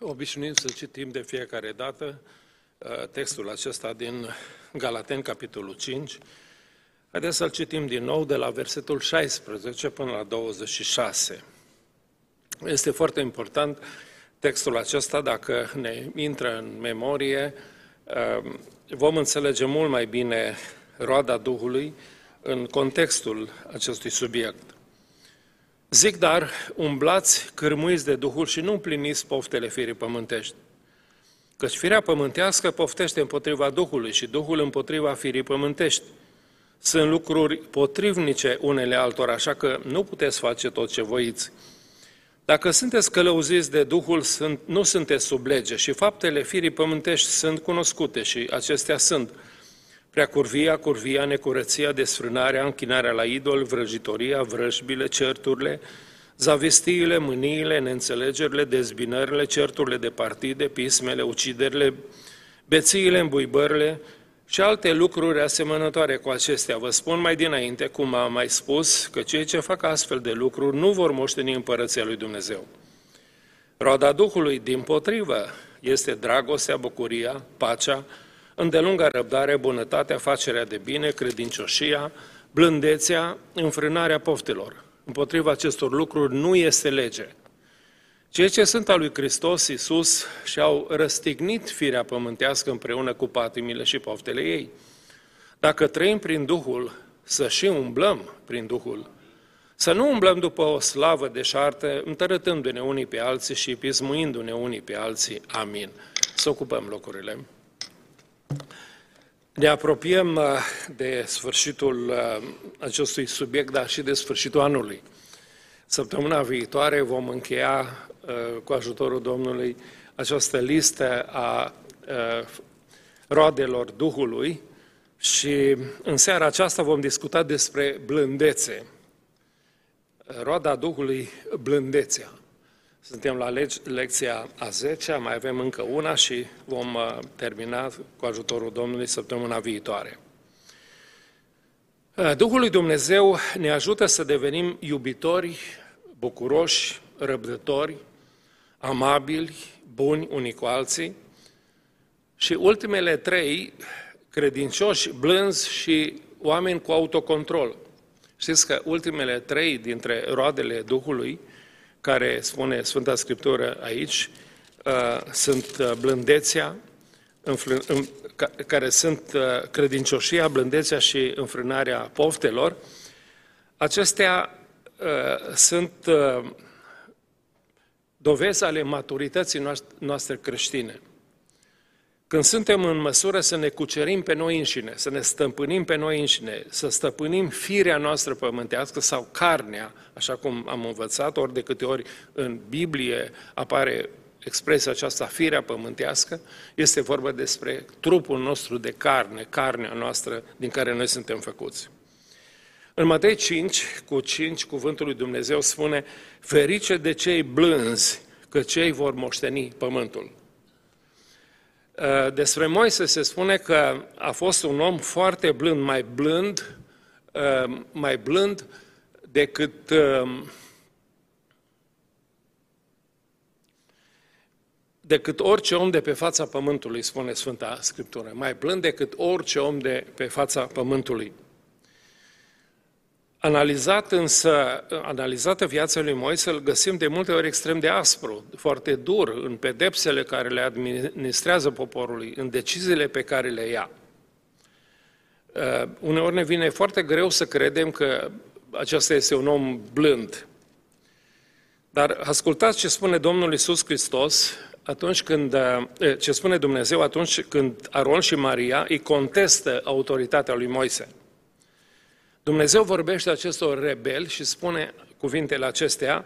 obișnuim să citim de fiecare dată uh, textul acesta din Galaten, capitolul 5. Haideți să-l citim din nou de la versetul 16 până la 26. Este foarte important textul acesta, dacă ne intră în memorie, uh, vom înțelege mult mai bine roada Duhului în contextul acestui subiect. Zic dar, umblați cârmuiți de Duhul și nu împliniți poftele firii pământești. Căci firea pământească poftește împotriva Duhului și Duhul împotriva firii pământești. Sunt lucruri potrivnice unele altora, așa că nu puteți face tot ce voiți. Dacă sunteți călăuziți de Duhul, sunt, nu sunteți sub lege și faptele firii pământești sunt cunoscute și acestea sunt – Prea curvia, curvia, necurăția, desfrânarea, închinarea la idol, vrăjitoria, vrăjbile, certurile, zavestiile, mâniile, neînțelegerile, dezbinările, certurile de partide, pismele, uciderile, bețiile, îmbuibările și alte lucruri asemănătoare cu acestea. Vă spun mai dinainte, cum am mai spus, că cei ce fac astfel de lucruri nu vor moșteni împărăția lui Dumnezeu. Roada Duhului, din potrivă, este dragostea, bucuria, pacea, îndelunga răbdare, bunătatea, facerea de bine, credincioșia, blândețea, înfrânarea poftelor. Împotriva acestor lucruri nu este lege. Cei ce sunt al lui Hristos Iisus și-au răstignit firea pământească împreună cu patimile și poftele ei. Dacă trăim prin Duhul, să și umblăm prin Duhul. Să nu umblăm după o slavă deșartă, întărătându-ne unii pe alții și pismuindu-ne unii pe alții. Amin. Să ocupăm locurile. Ne apropiem uh, de sfârșitul uh, acestui subiect, dar și de sfârșitul anului. Săptămâna viitoare vom încheia uh, cu ajutorul Domnului această listă a roadelor Duhului și în seara aceasta vom discuta despre blândețe. Roada Duhului, blândețea. Suntem la lecția a 10 mai avem încă una și vom uh, termina cu ajutorul Domnului săptămâna viitoare. Uh, Duhul lui Dumnezeu ne ajută să devenim iubitori, bucuroși, răbdători, amabili, buni unii cu alții și ultimele trei, credincioși, blânzi și oameni cu autocontrol. Știți că ultimele trei dintre roadele Duhului care spune Sfânta Scriptură aici, uh, sunt uh, blândețea, care sunt uh, credincioșia, blândețea și înfrânarea poftelor, acestea sunt dovezi ale maturității noastre creștine. Când suntem în măsură să ne cucerim pe noi înșine, să ne stăpânim pe noi înșine, să stăpânim firea noastră pământească sau carnea, așa cum am învățat, ori de câte ori în Biblie apare expresia aceasta, firea pământească, este vorba despre trupul nostru de carne, carnea noastră din care noi suntem făcuți. În Matei 5, cu 5, cuvântul lui Dumnezeu spune, ferice de cei blânzi, că cei vor moșteni pământul. Uh, despre Moise se spune că a fost un om foarte blând, mai blând, uh, mai blând decât uh, decât orice om de pe fața pământului, spune Sfânta Scriptură, mai blând decât orice om de pe fața pământului. Analizat însă, analizată viața lui Moise, îl găsim de multe ori extrem de aspru, foarte dur în pedepsele care le administrează poporului, în deciziile pe care le ia. Uh, uneori ne vine foarte greu să credem că acesta este un om blând. Dar ascultați ce spune Domnul Isus Hristos atunci când, uh, ce spune Dumnezeu atunci când Aron și Maria îi contestă autoritatea lui Moise. Dumnezeu vorbește acestor rebeli și spune cuvintele acestea,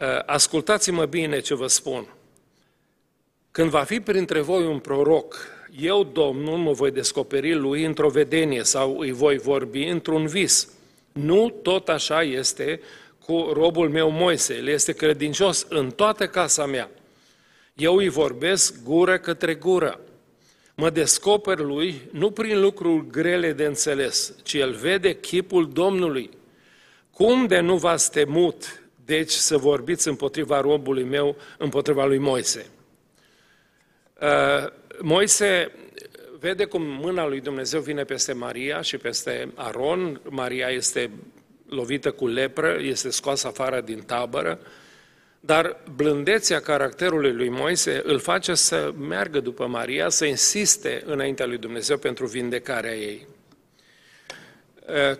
ă, ascultați-mă bine ce vă spun. Când va fi printre voi un proroc, eu, Domnul, mă voi descoperi lui într-o vedenie sau îi voi vorbi într-un vis. Nu tot așa este cu robul meu Moise. El este credincios în toată casa mea. Eu îi vorbesc gură către gură mă descoper lui nu prin lucruri grele de înțeles, ci el vede chipul Domnului. Cum de nu v-ați temut deci să vorbiți împotriva robului meu, împotriva lui Moise. Uh, Moise vede cum mâna lui Dumnezeu vine peste Maria și peste Aron. Maria este lovită cu lepră, este scoasă afară din tabără, dar blândețea caracterului lui Moise îl face să meargă după Maria, să insiste înaintea lui Dumnezeu pentru vindecarea ei.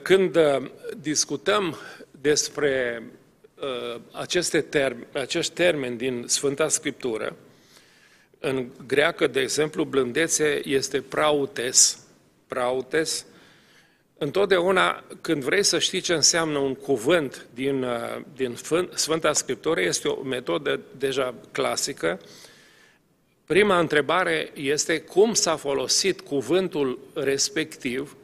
Când uh, discutăm despre uh, aceste term, acești termeni din Sfânta Scriptură, în greacă, de exemplu, blândețe este prautes. Prautes. Întotdeauna, când vrei să știi ce înseamnă un cuvânt din, uh, din Sfânta Scriptură, este o metodă deja clasică. Prima întrebare este cum s-a folosit cuvântul respectiv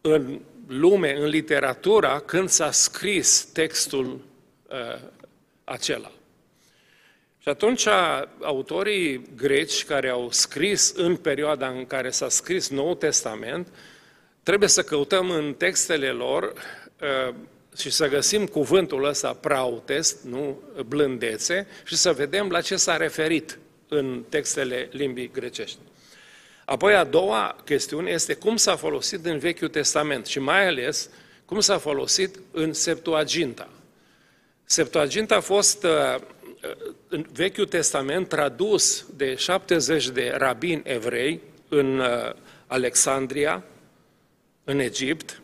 în lume, în literatura, când s-a scris textul uh, acela. Și atunci autorii greci care au scris în perioada în care s-a scris Noul Testament, trebuie să căutăm în textele lor uh, și să găsim cuvântul ăsta prautes, nu blândețe, și să vedem la ce s-a referit în textele limbii grecești. Apoi a doua chestiune este cum s-a folosit în Vechiul Testament și mai ales cum s-a folosit în Septuaginta. Septuaginta a fost uh, în Vechiul Testament tradus de 70 de rabini evrei în uh, Alexandria, în Egipt,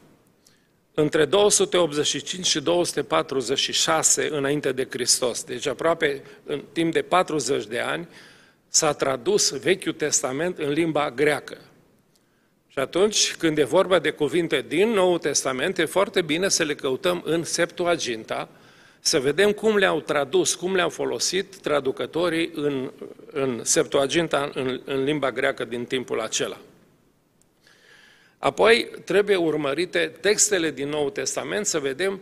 între 285 și 246 înainte de Hristos. Deci aproape în timp de 40 de ani s-a tradus Vechiul Testament în limba greacă. Și atunci, când e vorba de cuvinte din Noul Testament, e foarte bine să le căutăm în Septuaginta, să vedem cum le-au tradus, cum le-au folosit traducătorii în, în Septuaginta, în, în limba greacă din timpul acela. Apoi trebuie urmărite textele din Noul Testament să vedem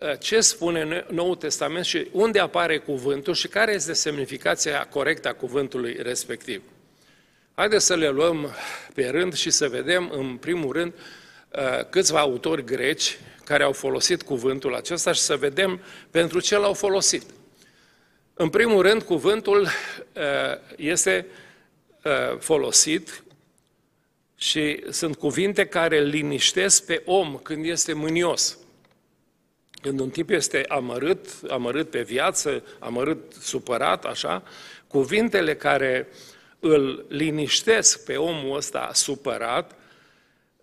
uh, ce spune Noul Testament și unde apare cuvântul și care este semnificația corectă a cuvântului respectiv. Haideți să le luăm pe rând și să vedem, în primul rând, uh, câțiva autori greci care au folosit cuvântul acesta și să vedem pentru ce l-au folosit. În primul rând, cuvântul uh, este uh, folosit și sunt cuvinte care liniștesc pe om când este mânios. Când un tip este amărât, amărât pe viață, amărât, supărat, așa, cuvintele care îl liniștesc pe omul ăsta supărat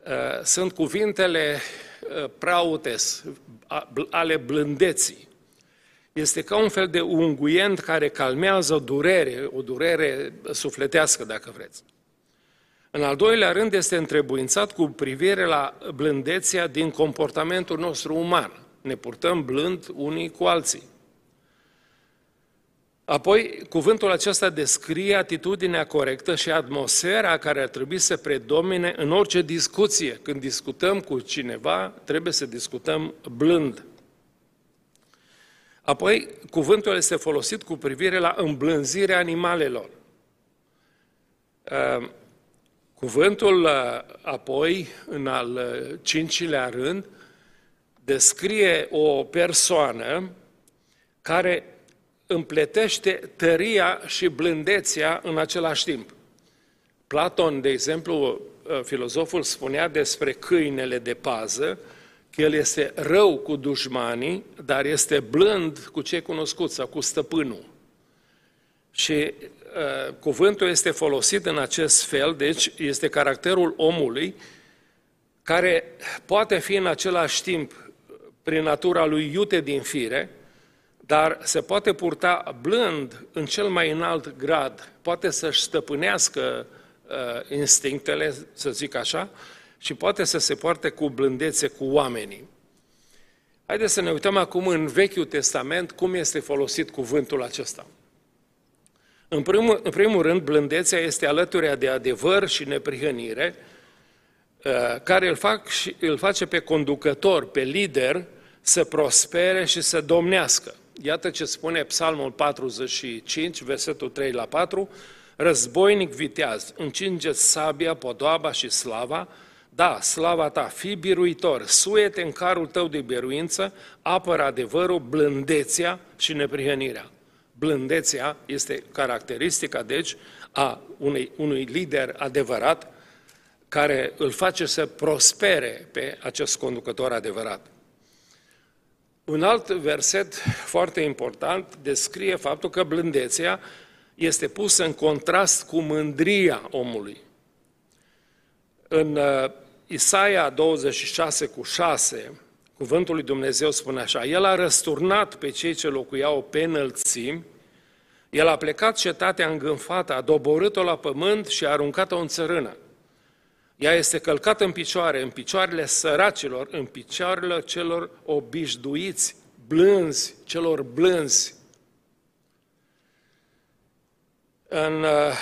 uh, sunt cuvintele Uh, prautes, ale blândeții. Este ca un fel de unguient care calmează o durere, o durere sufletească, dacă vreți. În al doilea rând, este întrebuințat cu privire la blândețea din comportamentul nostru uman. Ne purtăm blând unii cu alții. Apoi, cuvântul acesta descrie atitudinea corectă și atmosfera care ar trebui să predomine în orice discuție. Când discutăm cu cineva, trebuie să discutăm blând. Apoi, cuvântul este folosit cu privire la îmblânzirea animalelor. Ehm, cuvântul, uh, apoi, în al uh, cincilea rând, descrie o persoană care împletește tăria și blândețea în același timp. Platon, de exemplu, uh, filozoful spunea despre câinele de pază că el este rău cu dușmanii, dar este blând cu cei cunoscuți sau cu stăpânul. Și uh, cuvântul este folosit în acest fel, deci este caracterul omului care poate fi în același timp, prin natura lui iute din fire, dar se poate purta blând în cel mai înalt grad, poate să-și stăpânească uh, instinctele, să zic așa, și poate să se poarte cu blândețe cu oamenii. Haideți să ne uităm acum în Vechiul Testament cum este folosit cuvântul acesta. În primul, în primul rând, blândețea este alături de adevăr și neprihănire, uh, care îl, fac și, îl face pe conducător, pe lider, să prospere și să domnească. Iată ce spune Psalmul 45, versetul 3 la 4, Războinic viteaz, încingeți sabia, podoaba și slava, Da, slava ta, fi biruitor, suiete în carul tău de biruință, apără adevărul, blândețea și neprihănirea. Blândețea este caracteristica, deci, a unui, unui lider adevărat care îl face să prospere pe acest conducător adevărat. Un alt verset foarte important descrie faptul că blândețea este pusă în contrast cu mândria omului. În uh, Isaia 26 cu 6, cuvântul lui Dumnezeu spune așa, El a răsturnat pe cei ce locuiau pe înălțimi, El a plecat cetatea îngânfată, a doborât-o la pământ și a aruncat-o în țărână. Ea este călcată în picioare, în picioarele săracilor, în picioarele celor obișnuiți, blânzi, celor blânzi. În, uh,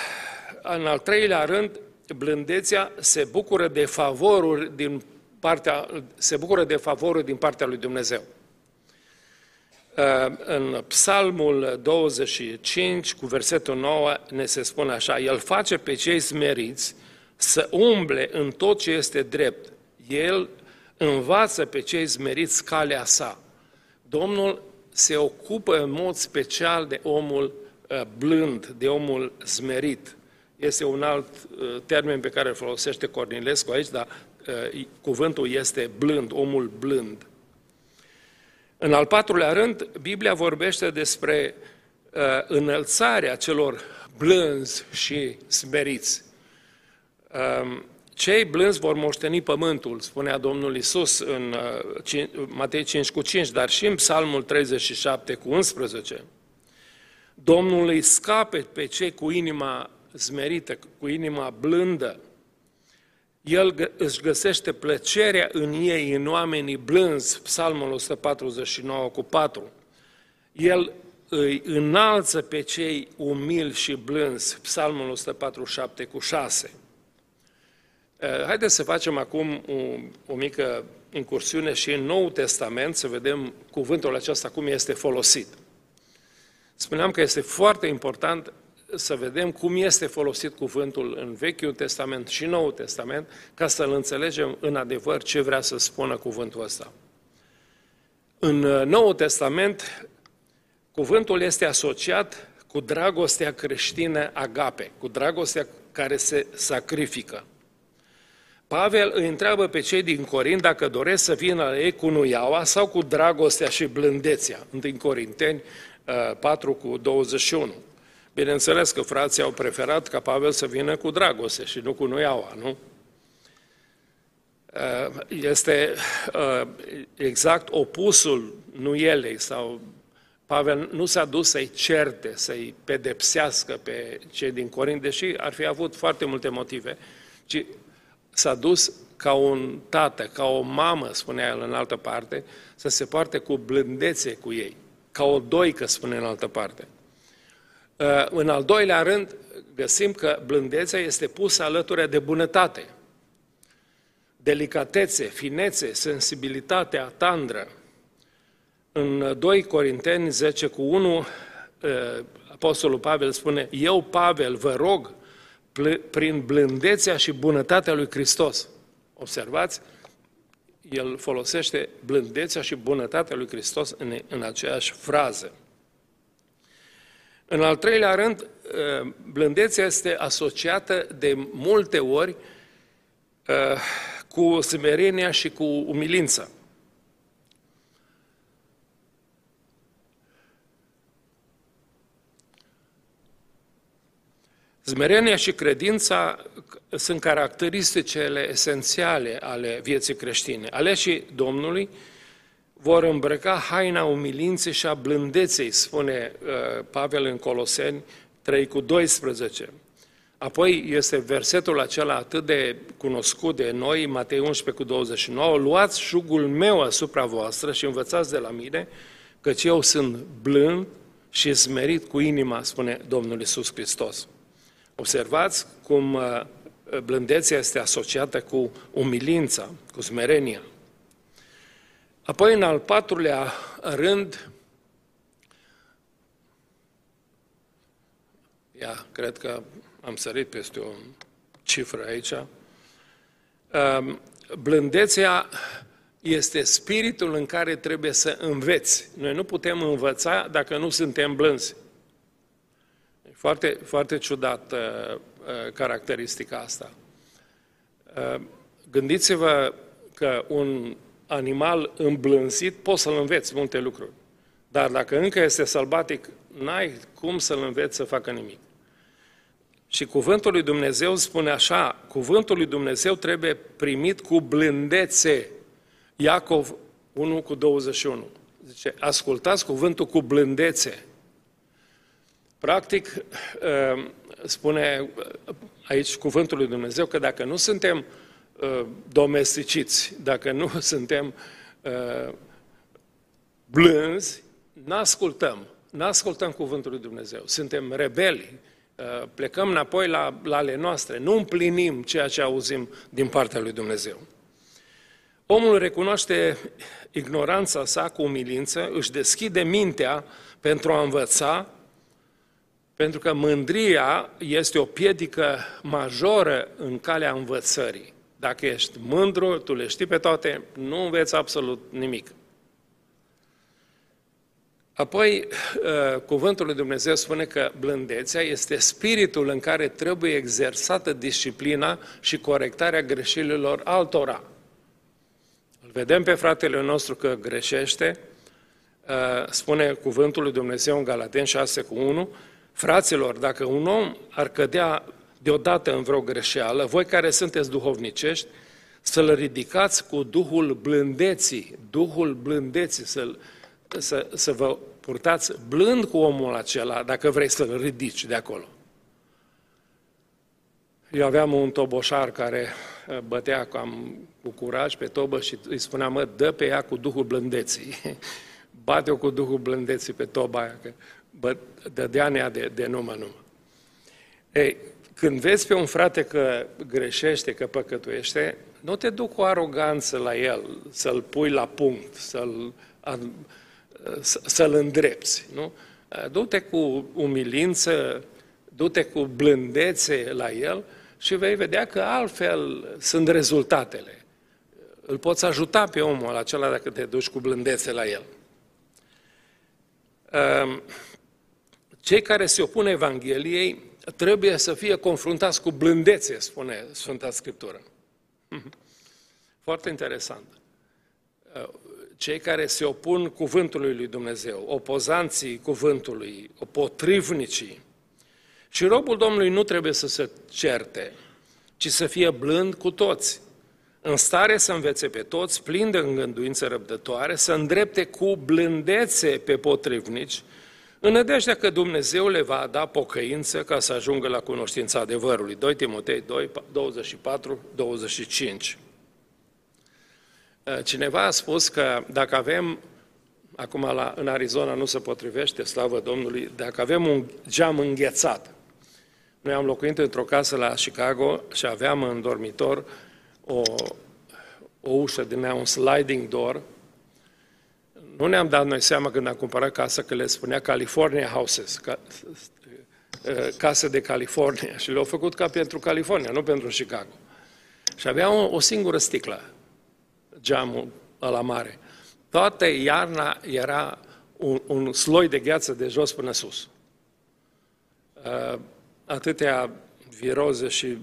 în al treilea rând, blândețea se bucură de favoruri din partea, se bucură de favoruri din partea lui Dumnezeu. Uh, în Psalmul 25, cu versetul 9, ne se spune așa, El face pe cei smeriți să umble în tot ce este drept. El învață pe cei smeriți calea sa. Domnul se ocupă în mod special de omul uh, blând, de omul smerit. Este un alt uh, termen pe care îl folosește Cornilescu aici, dar uh, cuvântul este blând, omul blând. În al patrulea rând, Biblia vorbește despre înălțarea celor blânzi și smeriți. Um, cei blânzi vor moșteni pământul, spunea Domnul Isus în Matei 5 cu 5, dar și în Psalmul 37 cu 11. Domnul îi scape pe cei cu inima zmerită, cu inima blândă. El își găsește plăcerea în ei, în oamenii blânzi, Psalmul 149 cu 4. El îi înalță pe cei umili și blânzi, Psalmul 147 cu 6. Eh, haideți să facem acum o, o mică incursiune și în Noul Testament să vedem cuvântul acesta cum este folosit. Spuneam că este foarte important să vedem cum este folosit cuvântul în Vechiul Testament și Noul Testament, ca să-l înțelegem în adevăr ce vrea să spună cuvântul ăsta. În uh, Noul Testament, cuvântul este asociat cu dragostea creștină agape, cu dragostea care se sacrifică. Pavel îi întreabă pe cei din Corint dacă doresc să vină la ei cu nuiaua sau cu dragostea și blândețea. 1 Corinteni 4 uh, cu 21. Bineînțeles că frații au preferat ca Pavel să vină cu dragoste și nu cu nuiaua, nu? Uh, este uh, exact opusul nuielei sau Pavel nu s-a dus să-i certe, să-i pedepsească pe cei din Corint, deși ar fi avut foarte multe motive, ci s-a dus ca un tată, ca o mamă, spunea el în altă parte, să se poarte cu blândețe cu ei, ca o doică, spune în altă parte. Uh, în al doilea rând, găsim că blândețea este pusă alături de bunătate, delicatețe, finețe, sensibilitatea tandră. În 2 Corinteni 10 cu 1, uh, Apostolul Pavel spune, Eu, Pavel, vă rog, prin blândețea și bunătatea lui Hristos. Observați, el folosește blândețea și bunătatea lui Hristos în, în aceeași frază. În al treilea rând, ă, blândețea este asociată de multe ori ă, cu smerenia și cu umilința. Zmerenia și credința sunt caracteristicele esențiale ale vieții creștine. Aleșii Domnului vor îmbrăca haina umilinței și a blândeței, spune uh, Pavel în Coloseni 3 cu 12. Apoi este versetul acela atât de cunoscut de noi, Matei 11 cu 29, luați șugul meu asupra voastră și învățați de la mine, căci eu sunt blând și smerit cu inima, spune Domnul Isus Hristos. Observați cum uh, blândețea este asociată cu umilința, cu smerenia. Apoi, în al patrulea rând, ia, cred că am sărit peste o cifră aici, uh, Um, blândețea este spiritul în care trebuie să înveți. Noi nu putem învăța dacă nu suntem blânzi. Foarte, foarte ciudat uh, uh, caracteristica asta. Uh, gândiți-vă că un animal îmblânzit poți să-l înveți multe lucruri. Dar dacă încă este sălbatic, n-ai cum să-l înveți să facă nimic. Și cuvântul lui Dumnezeu spune așa, cuvântul lui Dumnezeu trebuie primit cu blândețe. Iacov 1 cu 21. Zice, ascultați cuvântul cu blândețe. Practic, uh, spune aici cuvântul lui Dumnezeu că dacă nu suntem uh, domesticiți, dacă nu suntem uh, blânzi, n-ascultăm, n-ascultăm cuvântul lui Dumnezeu. Suntem rebeli, plecăm înapoi la, la ale noastre, nu împlinim ceea ce auzim din partea lui Dumnezeu. Omul recunoaște ignoranța sa cu umilință, își deschide mintea pentru a învăța, pentru că mândria este o piedică majoră în calea învățării. Dacă ești mândru, tu le știi pe toate, nu înveți absolut nimic. Apoi, uh, cuvântul lui Dumnezeu spune că blândețea este spiritul în care trebuie exersată disciplina și corectarea greșelilor altora. Îl vedem pe fratele nostru că greșește, uh, spune cuvântul lui Dumnezeu în Galaten 6 cu 1, Fraților, dacă un om ar cădea deodată în vreo greșeală, voi care sunteți duhovnicești, să-l ridicați cu Duhul blândeții, Duhul blândeții, să-l să, să vă purtați blând cu omul acela dacă vrei să-l ridici de acolo. Eu aveam un toboșar care uh, bătea cam cu curaj pe tobă și îi spunea, mă, dă pe ea cu Duhul blândeții. Bate-o cu Duhul blândeții pe toba aia, că bă, dădea nea de, de numă numă. Ei, când vezi pe un frate că greșește, că păcătuiește, nu te duc cu aroganță la el, să-l pui la punct, să-l să-l îndrepți. Nu? Du-te cu umilință, du-te cu blândețe la el și vei vedea că altfel sunt rezultatele. Îl poți ajuta pe omul acela dacă te duci cu blândețe la el. Ehm, cei care se opun Evangheliei trebuie să fie confruntați cu blândețe, spune Sfânta Scriptură. Foarte interesant cei care se opun cuvântului lui Dumnezeu, opozanții cuvântului, potrivnicii. Și robul Domnului nu trebuie să se certe, ci să fie blând cu toți, în stare să învețe pe toți, plin de îngânduință răbdătoare, să îndrepte cu blândețe pe potrivnici, în nădejdea că Dumnezeu le va da pocăință ca să ajungă la cunoștința adevărului. 2 Timotei 2, 24, 25. Eh, cineva a spus că dacă avem, acum la, în Arizona nu se potrivește, slavă Domnului, dacă avem un geam înghețat, noi am locuit într-o casă la Chicago și aveam în dormitor o, o ușă din ea, un sliding door. Nu ne-am dat noi seama când am cumpărat casa că le spunea California Houses, ca, eh, case de California și le-au făcut ca pentru California, nu pentru Chicago. Și avea o, o singură sticlă geamul la mare. Toată iarna era un, un sloi de gheață de jos până sus. Uh, atâtea viroze și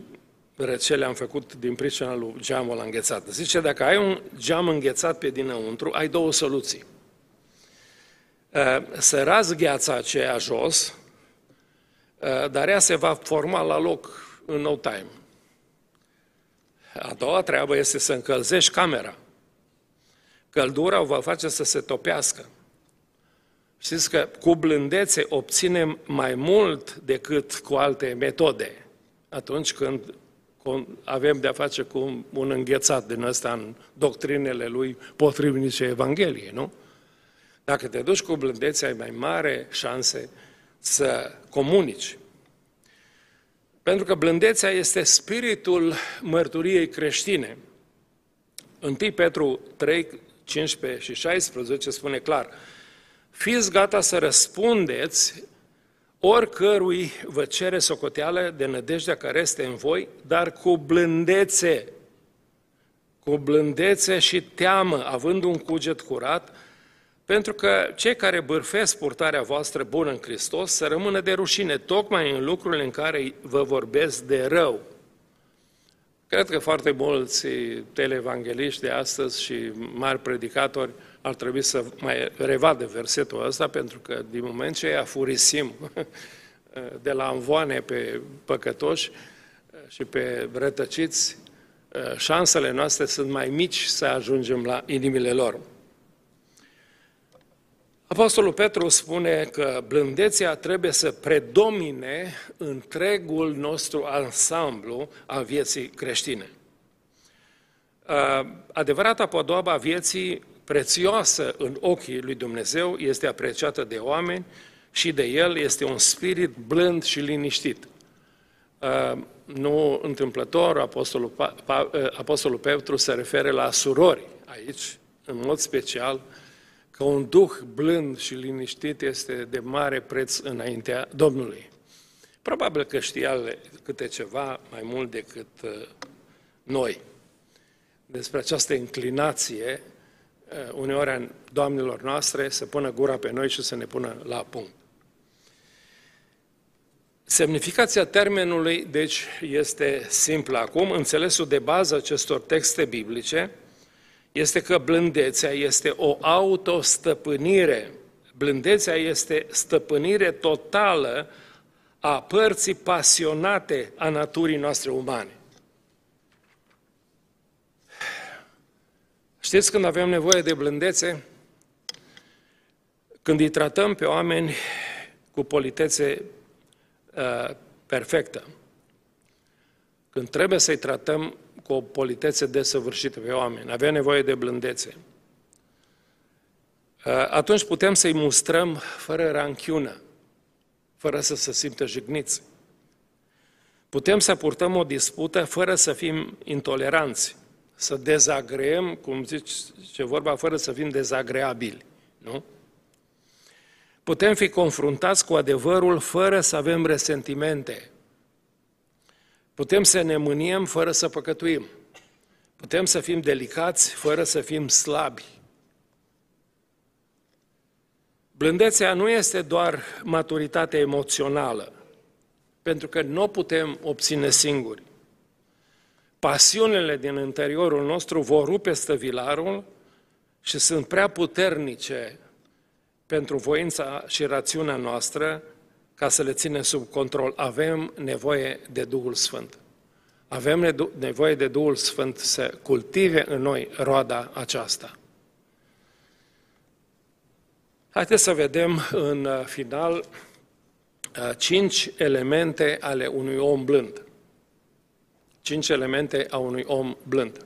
răcele am făcut din pricina lui geamul înghețat. Zice, dacă ai un geam înghețat pe dinăuntru, ai două soluții. Uh, să razi gheața aceea jos, uh, dar ea se va forma la loc în no time. A doua treabă este să încălzești camera. Căldura o va face să se topească. Știți că cu blândețe obținem mai mult decât cu alte metode. Atunci când avem de-a face cu un înghețat din ăsta în doctrinele lui potrivnice Evangheliei, nu? Dacă te duci cu blândețe, ai mai mare șanse să comunici. Pentru că blândețea este spiritul mărturiei creștine. 1 Petru 3, 15 și 16 spune clar, fiți gata să răspundeți oricărui vă cere socoteală de nădejdea care este în voi, dar cu blândețe, cu blândețe și teamă, având un cuget curat, pentru că cei care bârfesc purtarea voastră bună în Hristos să rămână de rușine, tocmai în lucrurile în care vă vorbesc de rău. Cred că foarte mulți televangeliști de astăzi și mari predicatori ar trebui să mai revadă versetul ăsta, pentru că din moment ce afurisim de la învoane pe păcătoși și pe rătăciți, șansele noastre sunt mai mici să ajungem la inimile lor. Apostolul Petru spune că blândețea trebuie să predomine întregul nostru ansamblu al vieții creștine. Adevărata podoaba vieții prețioasă în ochii lui Dumnezeu este apreciată de oameni și de el este un spirit blând și liniștit. Nu întâmplător, Apostolul, Apostolul Petru se referă la surori aici, în mod special, că un duh blând și liniștit este de mare preț înaintea Domnului. Probabil că știa câte ceva mai mult decât uh, noi despre această inclinație uh, uneori a doamnelor noastre să pună gura pe noi și să ne pună la punct. Semnificația termenului, deci, este simplă acum. Înțelesul de bază acestor texte biblice este că blândețea este o autostăpânire. Blândețea este stăpânire totală a părții pasionate a naturii noastre umane. Știți când avem nevoie de blândețe? Când îi tratăm pe oameni cu politețe uh, perfectă. Când trebuie să-i tratăm cu o politețe desăvârșită pe oameni, avea nevoie de blândețe. Uh, atunci putem să-i mustrăm fără ranchiună, fără să se simtă jigniți. Putem să purtăm o dispută fără să fim intoleranți, să dezagreăm, cum zice vorba, fără să fim dezagreabili, nu? Putem fi confruntați cu adevărul fără să avem resentimente, Putem să ne mâniem fără să păcătuim. Putem să fim delicați fără să fim slabi. Blândețea nu este doar maturitate emoțională, pentru că nu o putem obține singuri. Pasiunile din interiorul nostru vor rupe stăvilarul și sunt prea puternice pentru voința și rațiunea noastră ca să le ținem sub control. Avem nevoie de Duhul Sfânt. Avem nevoie de Duhul Sfânt să cultive în noi roada aceasta. Haideți să vedem în uh, final uh, cinci elemente ale unui om blând. Cinci elemente a unui om blând.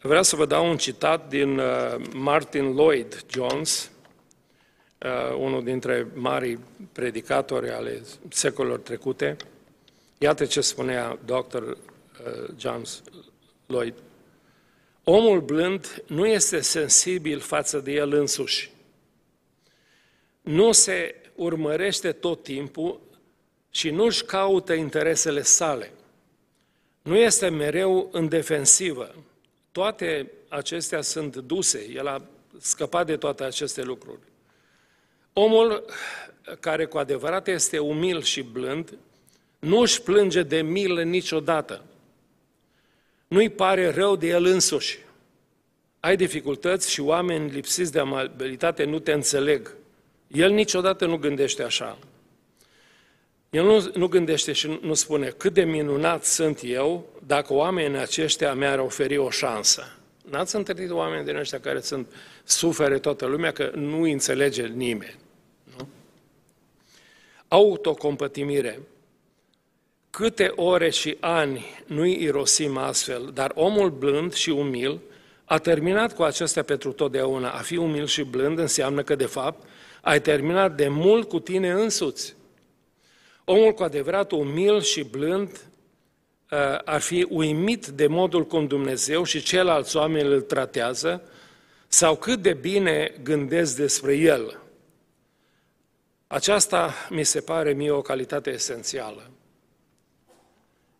Vreau să vă dau un citat din uh, Martin Lloyd Jones, uh, unul dintre marii predicatori ale secolelor trecute. Iată ce spunea Dr. Uh, James Lloyd. Omul blând nu este sensibil față de el însuși. Nu se urmărește tot timpul și nu-și caută interesele sale. Nu este mereu în defensivă. Toate acestea sunt duse. El a scăpat de toate aceste lucruri. Omul care cu adevărat este umil și blând, nu își plânge de milă niciodată. Nu-i pare rău de el însuși. Ai dificultăți și oameni lipsiți de amabilitate nu te înțeleg. El niciodată nu gândește așa. El nu, nu gândește și nu spune cât de minunat sunt eu dacă oamenii aceștia mi-ar oferi o șansă. N-ați întâlnit oameni din ăștia care sunt, sufere toată lumea că nu înțelege nimeni. Autocompătimire. Câte ore și ani nu-i irosim astfel, dar omul blând și umil a terminat cu acestea pentru totdeauna. A fi umil și blând înseamnă că, de fapt, ai terminat de mult cu tine însuți. Omul cu adevărat umil și blând uh, ar fi uimit de modul cum Dumnezeu și ceilalți oameni îl tratează sau cât de bine gândesc despre el. Aceasta mi se pare mie o calitate esențială.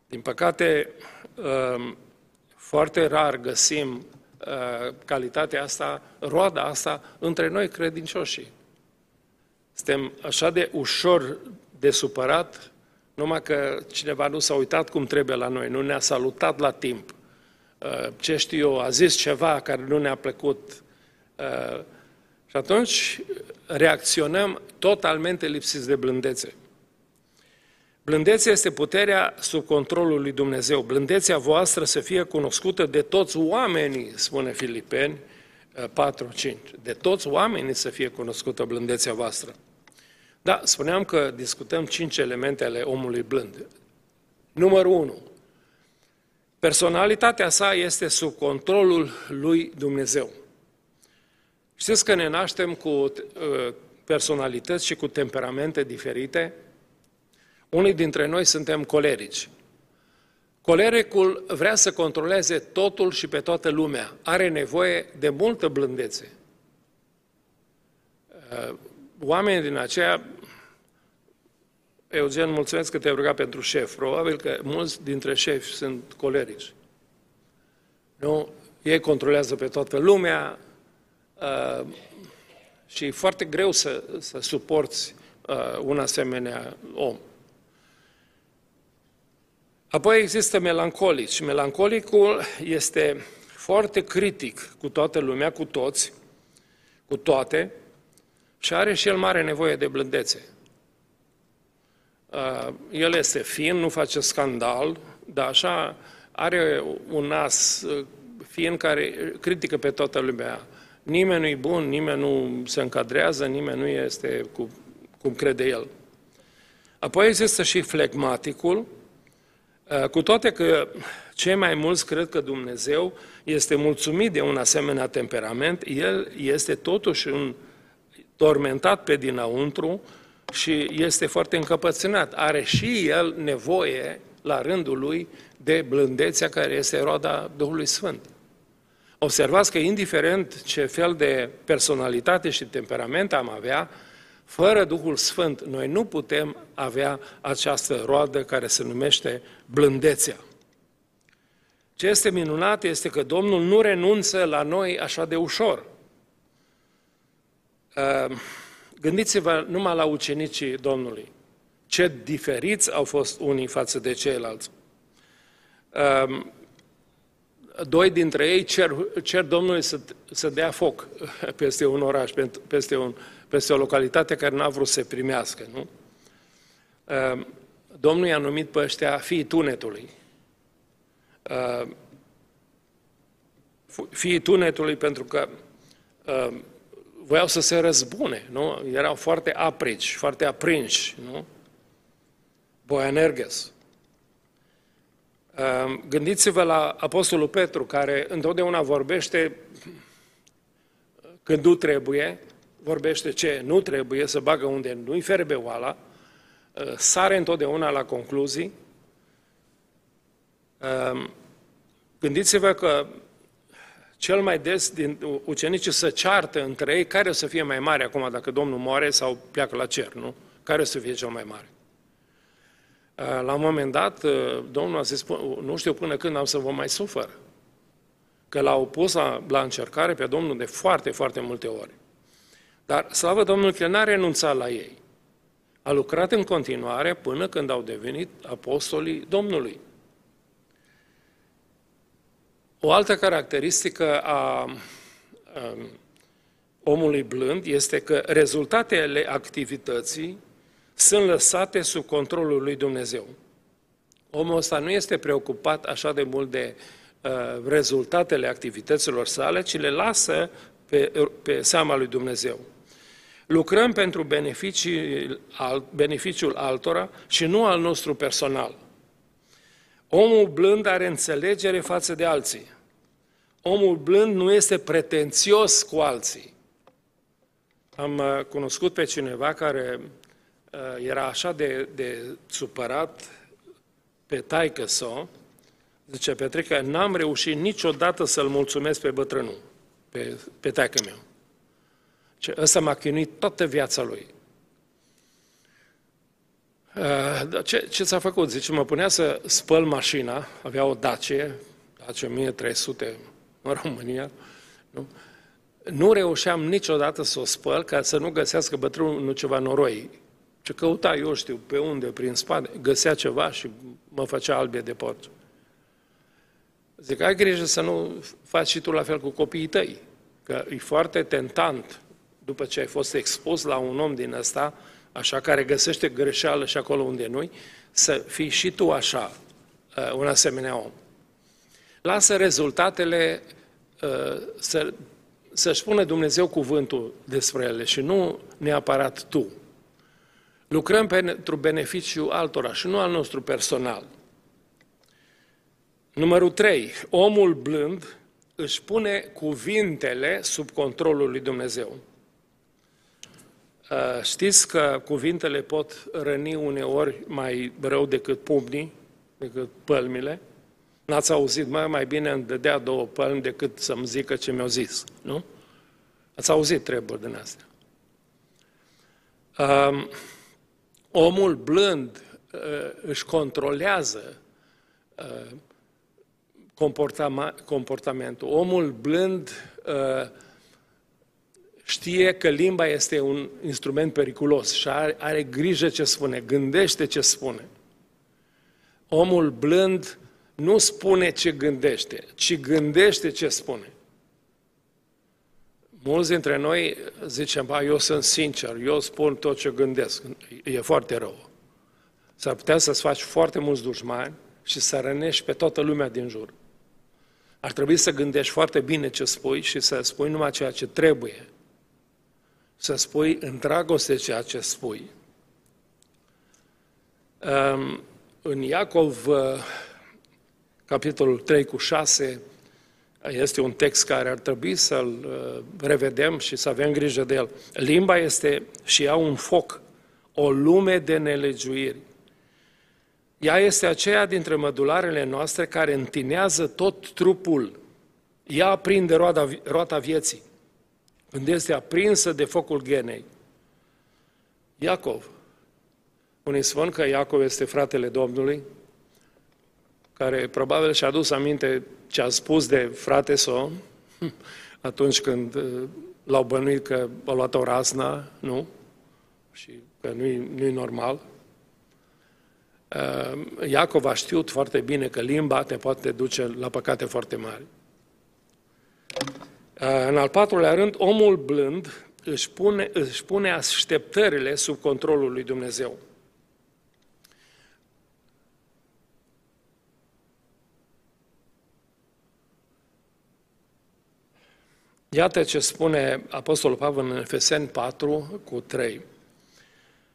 Din păcate, um, Foarte rar găsim uh, calitatea asta, roada asta, între noi credincioșii. Suntem așa de ușor de supărat, numai că cineva nu s-a uitat cum trebuie la noi, nu ne-a salutat la timp. Uh, ce știu eu, a zis ceva care nu ne-a plăcut. Uh, și atunci reacționăm totalmente lipsiți de blândețe. Blândețea este puterea sub controlul lui Dumnezeu. Blândețea voastră să fie cunoscută de toți oamenii, spune Filipeni 4.5. De toți oamenii să fie cunoscută blândețea voastră. Da, spuneam că discutăm cinci elemente ale omului blând. Numărul 1. Personalitatea sa este sub controlul lui Dumnezeu. Știți că ne naștem cu uh, personalități și cu temperamente diferite? Unii dintre noi suntem colerici. Colericul vrea să controleze totul și pe toată lumea. Are nevoie de multă blândețe. Uh, oamenii din aceea, Eugen, mulțumesc că te-ai rugat pentru șef. Probabil că mulți dintre șefi sunt colerici. Nu? Ei controlează pe toată lumea uh, și e foarte greu să, să suporți uh, un asemenea om. Apoi există melancolic și melancolicul este foarte critic cu toată lumea, cu toți, cu toate, și are și el mare nevoie de blândețe. Uh, el este fin, nu face scandal, dar așa are un nas uh, fin care critică pe toată lumea. Nimeni nu e bun, nimeni nu se încadrează, nimeni nu este cu, cum crede el. Apoi există și flegmaticul, Uh, cu toate că cei mai mulți cred că Dumnezeu este mulțumit de un asemenea temperament, el este totuși un tormentat pe dinăuntru și este foarte încăpățânat. Are și el nevoie, la rândul lui, de blândețea care este roada Duhului Sfânt. Observați că indiferent ce fel de personalitate și temperament am avea, fără Duhul Sfânt, noi nu putem avea această roadă care se numește blândețea. Ce este minunat este că Domnul nu renunță la noi așa de ușor. Ehm, gândiți-vă numai la ucenicii Domnului. Ce diferiți au fost unii față de ceilalți. Ehm, doi dintre ei cer, cer Domnului să, să dea foc peste un oraș, peste un, peste o localitate care n-a vrut să se primească, nu? Ehm, Domnul i-a numit pe ăștia fiii tunetului. Ehm, fiii tunetului pentru că ehm, voiau să se răzbune, nu? Erau foarte aprici, foarte aprinși, nu? Boanerges. Gândiți-vă la Apostolul Petru, care întotdeauna vorbește când nu trebuie, vorbește ce nu trebuie, să bagă unde nu-i ferbe oala, uh, sare întotdeauna la concluzii. Um, gândiți-vă că cel mai des din ucenicii să ceartă între ei care o să fie mai mare acum dacă Domnul moare sau pleacă la cer, nu? Care o să fie cel mai mare? Uh, la un moment dat, uh, Domnul a zis, nu știu până când am să vă mai sufăr. Că l-au pus la, la încercare pe Domnul de foarte, foarte multe ori. Dar, slavă Domnului, că n-a renunțat la ei. A lucrat în continuare până când au devenit apostolii Domnului. O altă caracteristică a, a um, omului blând este că rezultatele activității sunt lăsate sub controlul lui Dumnezeu. Omul ăsta nu este preocupat așa de mult de uh, rezultatele activităților sale, ci le lasă pe, pe seama lui Dumnezeu. Lucrăm pentru beneficii, beneficiul altora și nu al nostru personal. Omul blând are înțelegere față de alții. Omul blând nu este pretențios cu alții. Am uh, cunoscut pe cineva care uh, era așa de, de supărat pe taică său, zice Petrica, n-am reușit niciodată să-l mulțumesc pe bătrânul, pe, pe taică meu. Ce ăsta m-a chinuit toată viața lui. Uh, ce, ce ți-a făcut? Zice, mă punea să spăl mașina, avea o Dacie, face 1300 în România, nu? nu reușeam niciodată să o spăl ca să nu găsească bătrânul ceva noroi. Ce căuta, eu știu, pe unde, prin spate, găsea ceva și mă făcea albie de porci. Zic, ai grijă să nu faci și tu la fel cu copiii tăi, că e foarte tentant, după ce ai fost expus la un om din ăsta, așa care găsește greșeală și acolo unde nu să fii și tu așa, uh, un asemenea om. Lasă rezultatele uh, să, să-și spună Dumnezeu cuvântul despre ele și nu neapărat tu. Lucrăm pentru beneficiu altora și nu al nostru personal. Numărul 3. Omul blând își pune cuvintele sub controlul lui Dumnezeu. Uh, știți că cuvintele pot răni uneori mai rău decât pumnii, decât pălmile? N-ați auzit, mai, mai bine îmi dădea două pălmi decât să-mi zică ce mi-au zis, nu? Ați auzit treburi din astea. Um, omul blând uh, își controlează uh, comportamentul. Omul blând uh, știe că limba este un instrument periculos și are, are grijă ce spune, gândește ce spune. Omul blând nu spune ce gândește, ci gândește ce spune. Mulți dintre noi zicem, ba, eu sunt sincer, eu spun tot ce gândesc. E foarte rău. S-ar putea să-ți faci foarte mulți dușmani și să rănești pe toată lumea din jur. Ar trebui să gândești foarte bine ce spui și să spui numai ceea ce trebuie. Să spui în dragoste ceea ce spui. În Iacov, capitolul 3 cu 6, este un text care ar trebui să-l uh, revedem și să avem grijă de el. Limba este și ea un foc, o lume de nelegiuiri. Ea este aceea dintre mădularele noastre care întinează tot trupul. Ea aprinde roata, roata vieții. Când este aprinsă de focul genei. Iacov. Unii spun că Iacov este fratele Domnului, care probabil și-a adus aminte ce a spus de frate său atunci când uh, l-au bănuit că a luat o razna, nu? Și că nu-i, nu normal. Uh, Iacov a știut foarte bine că limba te poate duce la păcate foarte mari. Uh, în al patrulea rând, omul blând își pune, își pune așteptările sub controlul lui Dumnezeu. Iată ce spune Apostolul Pavel în Efeseni 4 cu 3.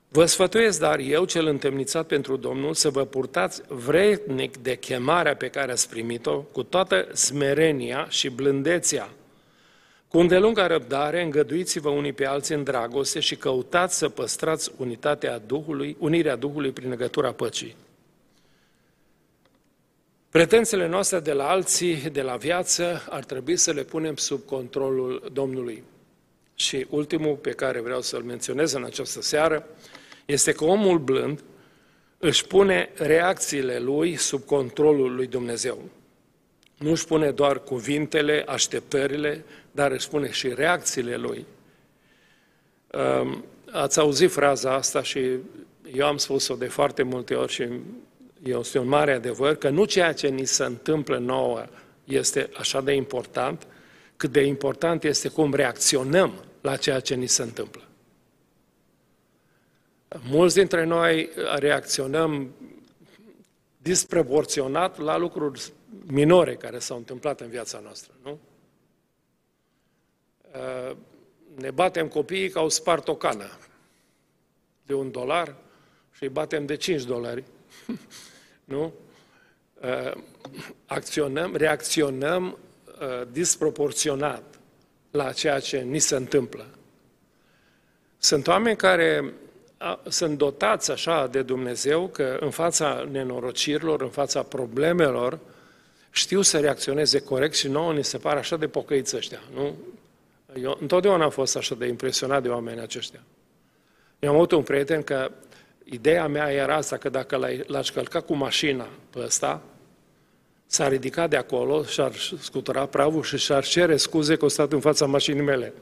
Vă sfătuiesc, dar eu, cel întemnițat pentru Domnul, să vă purtați vrednic de chemarea pe care ați primit-o, cu toată smerenia și blândețea. Cu îndelungă răbdare, îngăduiți-vă unii pe alții în dragoste și căutați să păstrați unitatea Duhului, unirea Duhului prin legătura păcii. Pretențiile noastre de la alții, de la viață, ar trebui să le punem sub controlul Domnului. Și ultimul pe care vreau să-l menționez în această seară este că omul blând își pune reacțiile lui sub controlul lui Dumnezeu. Nu își pune doar cuvintele, așteptările, dar își pune și reacțiile lui. Ați auzit fraza asta și eu am spus-o de foarte multe ori și este un mare adevăr că nu ceea ce ni se întâmplă nouă este așa de important, cât de important este cum reacționăm la ceea ce ni se întâmplă. Mulți dintre noi reacționăm disproporționat la lucruri minore care s-au întâmplat în viața noastră, nu? Ne batem copiii că au spart o cană de un dolar și îi batem de 5 dolari nu? Uh, acționăm, reacționăm uh, disproporționat la ceea ce ni se întâmplă. Sunt oameni care sunt dotați așa de Dumnezeu că în fața nenorocirilor, în fața problemelor, știu să reacționeze corect și nouă ni se pare așa de pocăiți ăștia, nu? Eu întotdeauna am fost așa de impresionat de oamenii aceștia. Eu am avut un prieten că Ideea mea era asta, că dacă l-aș călca cu mașina pe ăsta, s-a ridicat de acolo și-ar scutura pravul și și-ar cere scuze că o stat în fața mașinii mele.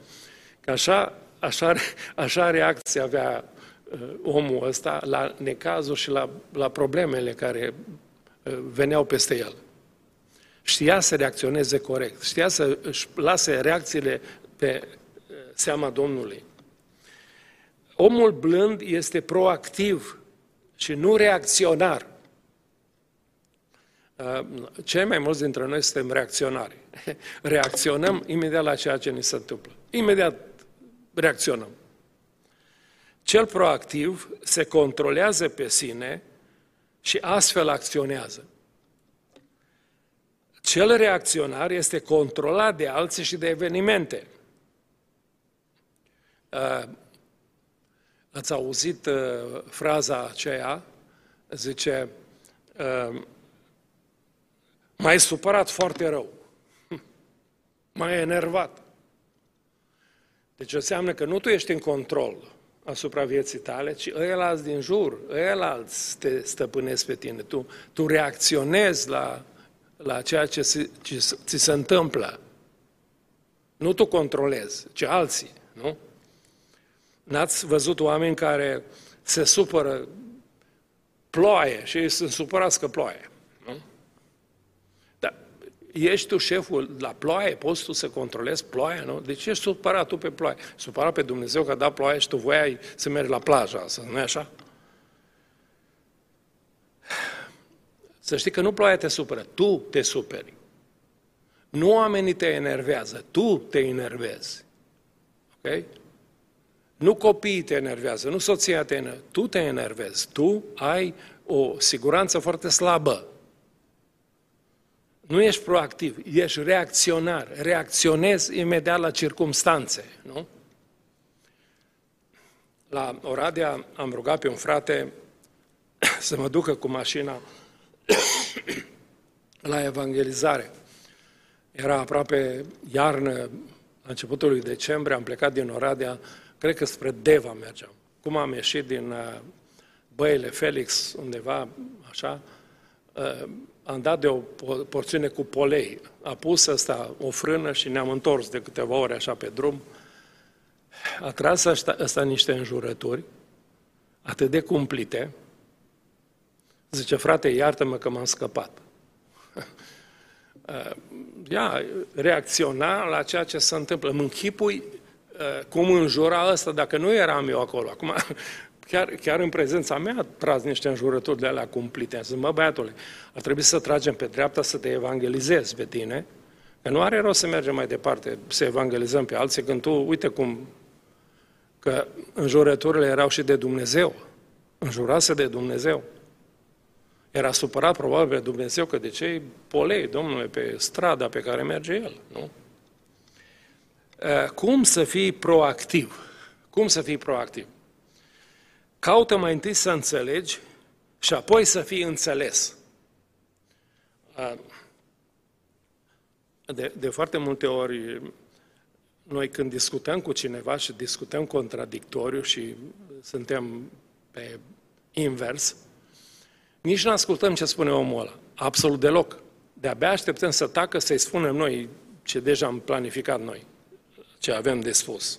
Că așa, așa, așa reacție avea uh, omul ăsta la necazuri și la, la problemele care uh, veneau peste el. Știa să reacționeze corect, știa să își lase reacțiile pe uh, seama Domnului. Omul blând este proactiv și nu reacționar. Uh, cei mai mulți dintre noi suntem reacționari. Reacționăm imediat la ceea ce ni se întâmplă. Imediat reacționăm. Cel proactiv se controlează pe sine și astfel acționează. Cel reacționar este controlat de alții și de evenimente. Uh, ați auzit uh, fraza aceea, zice, M-ai supărat foarte rău. M-ai enervat. Deci înseamnă că nu tu ești în control asupra vieții tale, ci ăilalți din jur, ăilalți te stăpânesc pe tine. Tu, tu reacționezi la, la ceea ce, si, ce ți se întâmplă. Nu tu controlezi, ci alții, nu? N-ați văzut oameni care se supără ploaie și ei sunt supărați că ploaie ești tu șeful la ploaie, poți tu să controlezi ploaia, nu? De ce ești supărat tu pe ploaie? Supărat pe Dumnezeu că a dat ploaie și tu voiai să mergi la plajă asta, nu-i așa? Să știi că nu ploaia te supără, tu te superi. Nu oamenii te enervează, tu te enervezi. Ok? Nu copiii te enervează, nu soția te enervează, tu te enervezi. Tu ai o siguranță foarte slabă nu ești proactiv, ești reacționar, reacționezi imediat la circumstanțe, nu? La Oradea am rugat pe un frate să mă ducă cu mașina la evangelizare. Era aproape iarnă, la începutul lui decembrie, am plecat din Oradea, cred că spre Deva mergeam. Cum am ieșit din uh, băile Felix, undeva, așa, uh, am dat de o porțiune cu polei. A pus ăsta o frână și ne-am întors de câteva ore așa pe drum. A tras ăsta, ăsta niște înjurături atât de cumplite. Zice, frate, iartă-mă că m-am scăpat. Ea reacționa la ceea ce se întâmplă. Mă închipui uh, cum înjura ăsta, dacă nu eram eu acolo. Acum chiar, chiar în prezența mea a tras niște înjurături de alea cumplite. Zic, mă băiatule, ar trebui să tragem pe dreapta să te evangelizezi pe tine, că nu are rost să mergem mai departe, să evangelizăm pe alții, când tu, uite cum, că înjurăturile erau și de Dumnezeu, înjurase de Dumnezeu. Era supărat probabil pe Dumnezeu că de ce polei, domnule, pe strada pe care merge el, nu? Cum să fii proactiv? Cum să fii proactiv? Caută mai întâi să înțelegi și apoi să fii înțeles. De, de foarte multe ori, noi când discutăm cu cineva și discutăm contradictoriu și suntem pe invers, nici nu ascultăm ce spune omul ăla. Absolut deloc. De-abia așteptăm să tacă, să-i spunem noi ce deja am planificat noi, ce avem de spus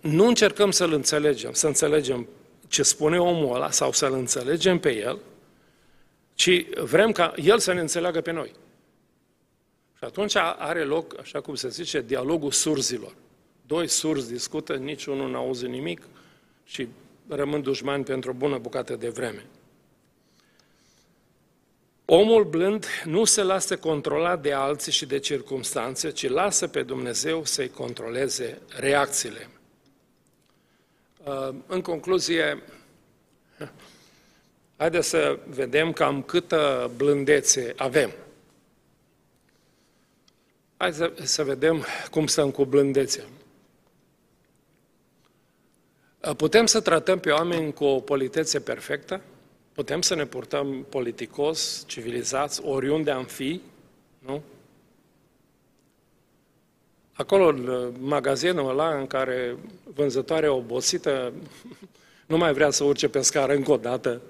nu încercăm să-l înțelegem, să înțelegem ce spune omul ăla sau să-l înțelegem pe el, ci vrem ca el să ne înțeleagă pe noi. Și atunci are loc, așa cum se zice, dialogul surzilor. Doi surzi discută, niciunul nu auzi nimic și rămân dușmani pentru o bună bucată de vreme. Omul blând nu se lasă controlat de alții și de circumstanțe, ci lasă pe Dumnezeu să-i controleze reacțiile. Uh, în concluzie, haideți să vedem cam câtă blândețe avem. Hai să, să vedem cum stăm cu blândețea. Uh, putem să tratăm pe oameni cu o politețe perfectă? Putem să ne purtăm politicos, civilizați, oriunde am fi? Nu? Acolo, în magazinul ăla în care vânzătoarea obosită nu mai vrea să urce pe scară încă o dată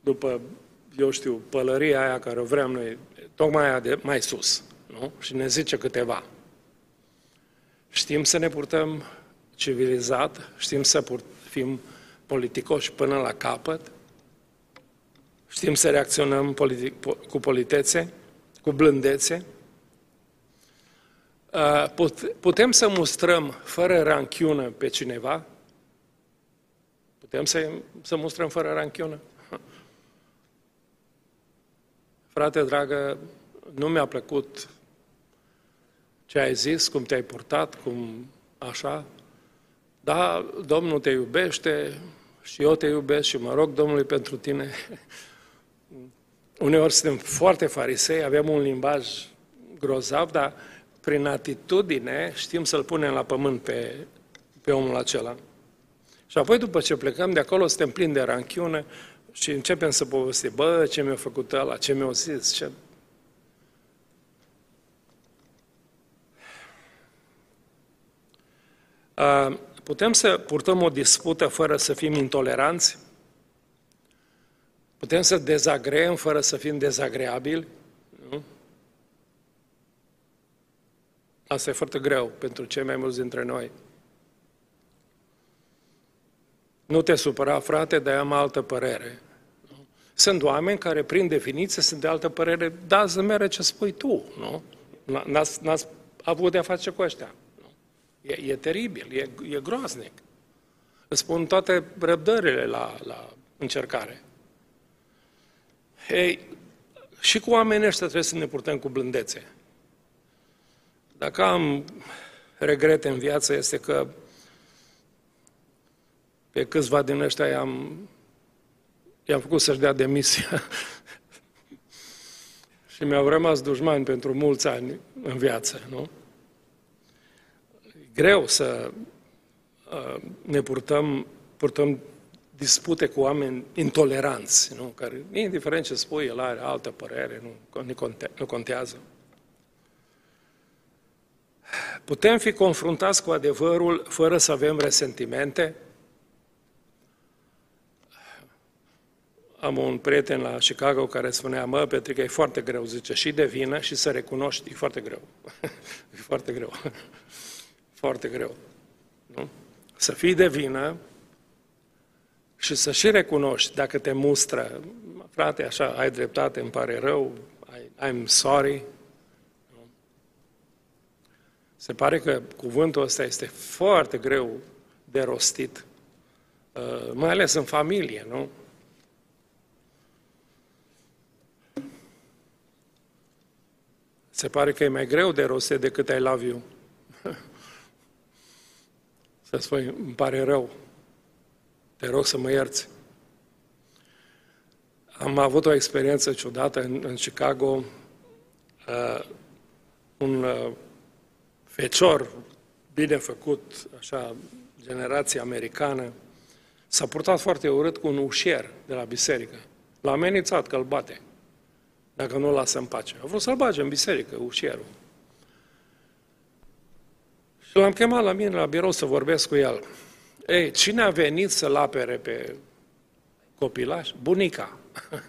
după eu știu, pălăria aia care o vrem noi, tocmai aia de mai sus, nu? Și ne zice câteva. Știm să ne purtăm civilizat, știm să purt, fim politicoși până la capăt, știm să reacționăm politic, cu politețe, cu blândețe, putem să mustrăm fără ranchiună pe cineva? Putem să, să mustrăm fără ranchiună? Frate dragă, nu mi-a plăcut ce ai zis, cum te-ai purtat, cum așa. Da, Domnul te iubește și eu te iubesc și mă rog Domnului pentru tine. Uneori suntem foarte farisei, avem un limbaj grozav, dar prin atitudine știm să-l punem la pământ pe, pe omul acela. Și apoi, după ce plecăm de acolo, suntem plini de ranchiune și începem să povestim, bă, ce mi-a făcut ăla, ce mi-a zis, ce... Putem să purtăm o dispută fără să fim intoleranți? Putem să dezagreăm fără să fim dezagreabili? Nu? Asta e foarte greu pentru cei mai mulți dintre noi. Nu te supăra, frate, dar am altă părere. Sunt oameni care, prin definiție, sunt de altă părere, da, zămere ce spui tu, nu? N-ați, n-ați avut de-a face cu ăștia. Nu? E, e teribil, e, e groaznic. Îți spun toate răbdările la, la încercare. Ei, și cu oamenii ăștia trebuie să ne purtăm cu blândețe. Dacă am regrete în viață, este că pe câțiva din ăștia i-am, i-am făcut să-și dea demisia. și mi-au rămas dușmani pentru mulți ani în viață, nu? E greu să uh, ne purtăm, purtăm dispute cu oameni intoleranți, nu? care, indiferent ce spui, el are altă părere, nu, nu contează. Putem fi confruntați cu adevărul fără să avem resentimente? Am un prieten la Chicago care spunea, mă, Petrică, e foarte greu, zice, și de vină și să recunoști, e foarte greu. e foarte greu. foarte greu. Nu? Să fii de vină și să și recunoști dacă te mustră, frate, așa, ai dreptate, îmi pare rău, I'm sorry. Se pare că cuvântul ăsta este foarte greu de rostit, uh, mai ales în familie, nu? Se pare că e mai greu de rostit decât I love you. Să spui, îmi pare rău. Te rog să mă ierți. Am avut o experiență ciudată în, în Chicago. Uh, un uh, fecior bine făcut, așa, generație americană, s-a purtat foarte urât cu un ușier de la biserică. L-a amenințat că îl bate, dacă nu l lasă în pace. A vrut să-l bage în biserică, ușierul. Și l-am chemat la mine la birou să vorbesc cu el. Ei, cine a venit să-l apere pe copilaș? Bunica.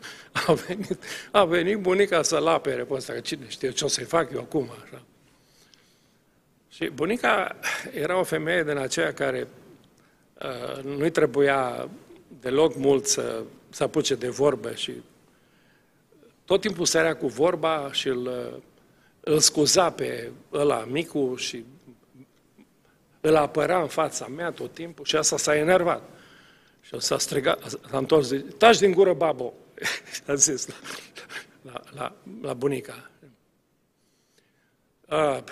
A venit, a venit bunica să-l apere pe ăsta, că cine știe ce o să-i fac eu acum, așa. Și bunica era o femeie din aceea care uh, nu-i trebuia deloc mult să, să apuce de vorbă și tot timpul sărea cu vorba și îl, îl scuza pe ăla micu și îl apăra în fața mea tot timpul și asta s-a enervat. Și s-a strigat, s-a întors, taci din gură, babo, a zis la, la, la, la bunica. A,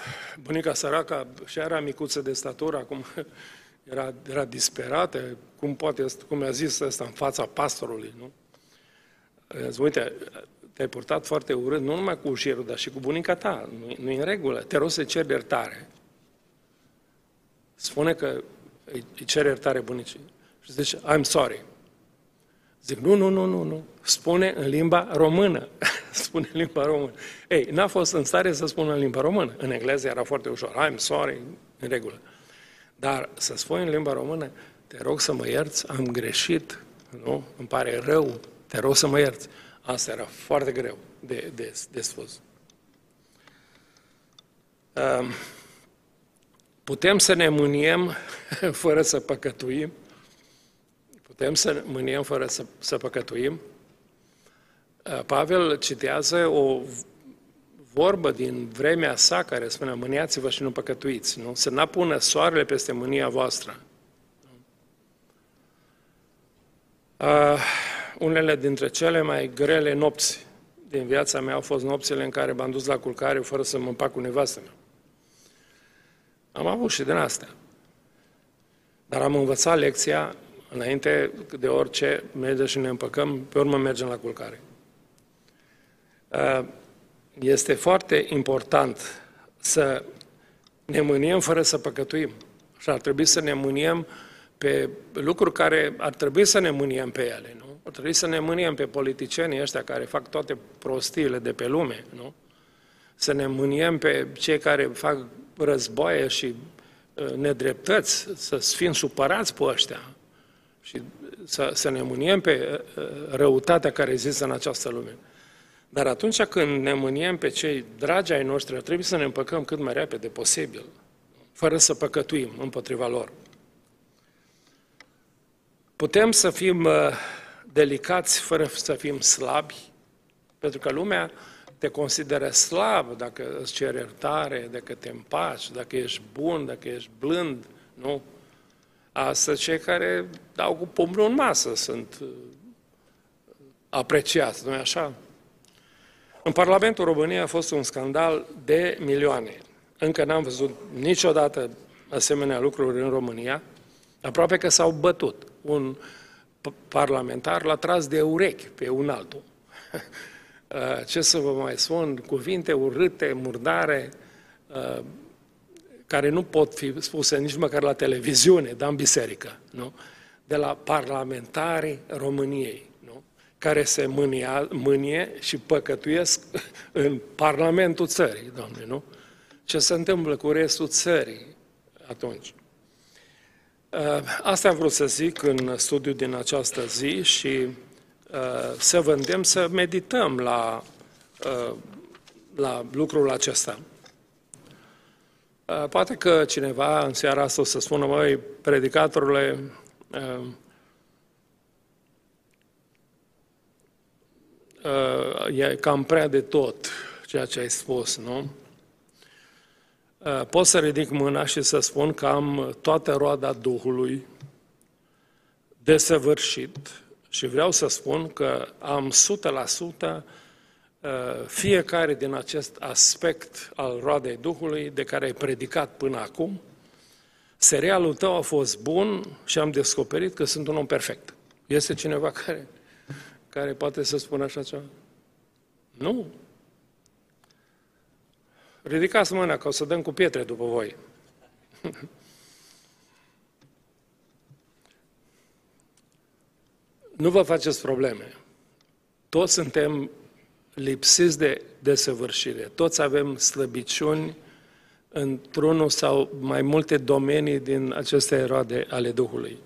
bunica săraca și era micuță de statură, acum era, era disperată, cum poate, cum a zis ăsta în fața pastorului, nu? Zis, uite, te-ai purtat foarte urât, nu numai cu ușierul, dar și cu bunica ta, nu, nu în regulă, te rog să ceri iertare. Spune că îi cere iertare bunicii. Și zice, I'm sorry. Zic, nu, nu, nu, nu, nu. Spune în limba română. spune în limba română. Ei, n-a fost în stare să spună în limba română. În engleză era foarte ușor. I'm sorry, în regulă. Dar să spui în limba română, te rog să mă ierți, am greșit, nu? Îmi pare rău, te rog să mă ierți. Asta era foarte greu de, de, de spus. Um, putem să ne mâniem fără să păcătuim? Putem să mâniem fără să, să păcătuim? Uh, Pavel citează o vorbă din vremea sa care spune mâniați-vă și nu păcătuiți, nu? Să n-apună soarele peste mânia voastră. Uh, unele dintre cele mai grele nopți din viața mea au fost nopțile în care m-am dus la culcare fără să mă împac cu nevastă mea. Am avut și din astea. Dar am învățat lecția înainte de orice merge și ne împăcăm, pe urmă mergem la culcare. Uh, este foarte important să ne mâniem fără să păcătuim. Și ar trebui să ne mâniem pe lucruri care ar trebui să ne mâniem pe ele, nu? Ar trebui să ne mâniem pe politicienii ăștia care fac toate prostiile de pe lume, nu? Să ne mâniem pe cei care fac războaie și uh, nedreptăți, să fim supărați pe ăștia și să, să ne mâniem pe uh, răutatea care există în această lume. Dar atunci când ne mâniem pe cei dragi ai noștri, ar trebui să ne împăcăm cât mai repede posibil, fără să păcătuim împotriva lor. Putem să fim uh, delicați fără să fim slabi, pentru că lumea te consideră slab dacă îți ceri iertare, dacă te împaci, dacă ești bun, dacă ești blând, nu? Asta cei care dau cu pumnul în masă sunt uh, apreciați, nu-i așa? În Parlamentul României a fost un scandal de milioane. Încă n-am văzut niciodată asemenea lucruri în România. Aproape că s-au bătut. Un parlamentar l-a tras de urechi pe un altul. Uh, ce să vă mai spun, cuvinte urâte, murdare, uh, care nu pot fi spuse nici măcar la televiziune, dar în biserică, nu? de la parlamentarii României care se mânia, mânie și păcătuiesc în Parlamentul țării, Doamne, nu? Ce se întâmplă cu restul țării atunci? Uh, asta am vrut să zic în studiul din această zi și uh, să vândem să medităm la, uh, la lucrul acesta. Poate că cineva în seara asta o să spună, măi, predicatorule, uh, e cam prea de tot ceea ce ai spus, nu? Uh, pot să ridic mâna și să spun că am toată roada Duhului desăvârșit și vreau să spun că am 100% uh, fiecare din acest aspect al roadei Duhului de care ai predicat până acum, serialul tău a fost bun și am descoperit că sunt un om perfect. Este cineva care care poate să spună așa ceva? Nu. Ridicați mâna, că o să dăm cu pietre după voi. nu vă faceți probleme. Toți suntem lipsiți de desăvârșire. Toți avem slăbiciuni într-unul sau mai multe domenii din aceste roade ale Duhului.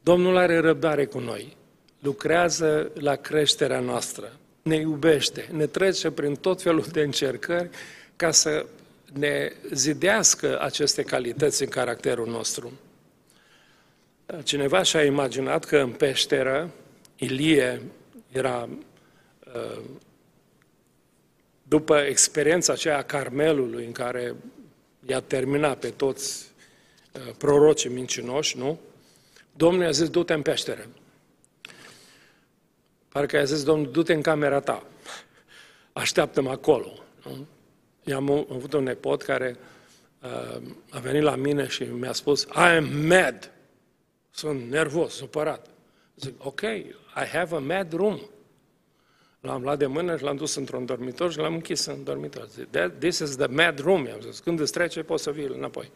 Domnul are răbdare cu noi lucrează la creșterea noastră, ne iubește, ne trece prin tot felul de încercări ca să ne zidească aceste calități în caracterul nostru. Cineva și-a imaginat că în peșteră Ilie era, uh, după experiența aceea a Carmelului, în care i-a terminat pe toți uh, prorocii mincinoși, nu? Domnul i-a zis, du-te în peșteră. Parcă i-a zis, Domnul, du-te în camera ta, așteaptă-mă acolo. Nu? I-am avut un nepot care uh, a venit la mine și mi-a spus, I am mad. Sunt nervos, supărat. Zic, ok, I have a mad room. L-am luat de mână și l-am dus într-un dormitor și l-am închis în dormitor. Zic, this is the mad room, i-am zis. Când îți trece, poți să vii înapoi.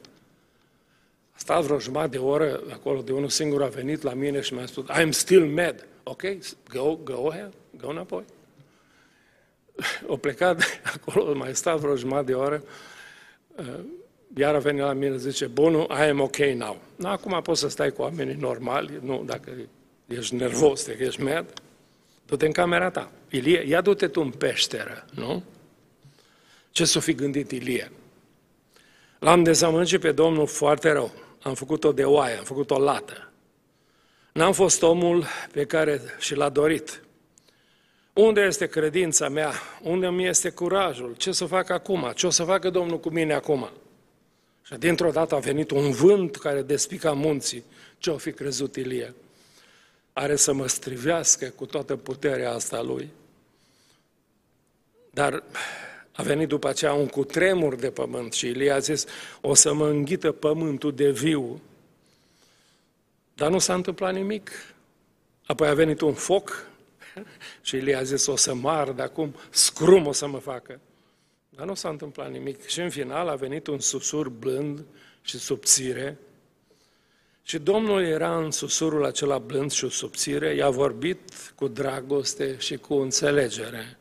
A stat vreo jumătate de oră acolo, de unul singur a venit la mine și mi-a spus, I'm still mad. Ok, go, go ahead, go înapoi. O plecat acolo, mai stat vreo jumătate de oră, uh, iar a venit la mine, zice, bunul, I am ok now. Acum poți să stai cu oamenii normali, nu dacă ești nervos, dacă ești mad. Du-te în camera ta. Ilie, ia du-te tu în peșteră, nu? Ce s-o fi gândit Ilie? L-am dezamăgit pe Domnul foarte rău. Am făcut-o de oaie, am făcut-o lată. N-am fost omul pe care și l-a dorit. Unde este credința mea? Unde mi este curajul? Ce să fac acum? Ce o să facă Domnul cu mine acum? Și dintr-o dată a venit un vânt care despica munții. Ce o fi crezut Ilie? Are să mă strivească cu toată puterea asta lui. Dar a venit după aceea un cutremur de pământ și Ilie a zis, o să mă înghită pământul de viu. Dar nu s-a întâmplat nimic. Apoi a venit un foc și Ilie a zis, o să mă de acum, scrum o să mă facă. Dar nu s-a întâmplat nimic. Și în final a venit un susur blând și subțire. Și Domnul era în susurul acela blând și subțire, i-a vorbit cu dragoste și cu înțelegere.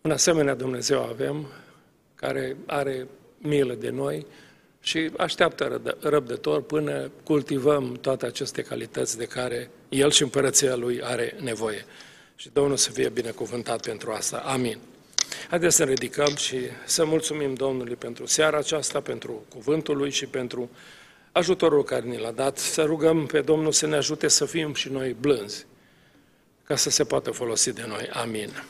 Un asemenea Dumnezeu avem, care are milă de noi și așteaptă răbdător până cultivăm toate aceste calități de care El și împărăția Lui are nevoie. Și Domnul să fie binecuvântat pentru asta. Amin. Haideți să ridicăm și să mulțumim Domnului pentru seara aceasta, pentru cuvântul Lui și pentru ajutorul care ni l-a dat. Să rugăm pe Domnul să ne ajute să fim și noi blânzi, ca să se poată folosi de noi. Amin.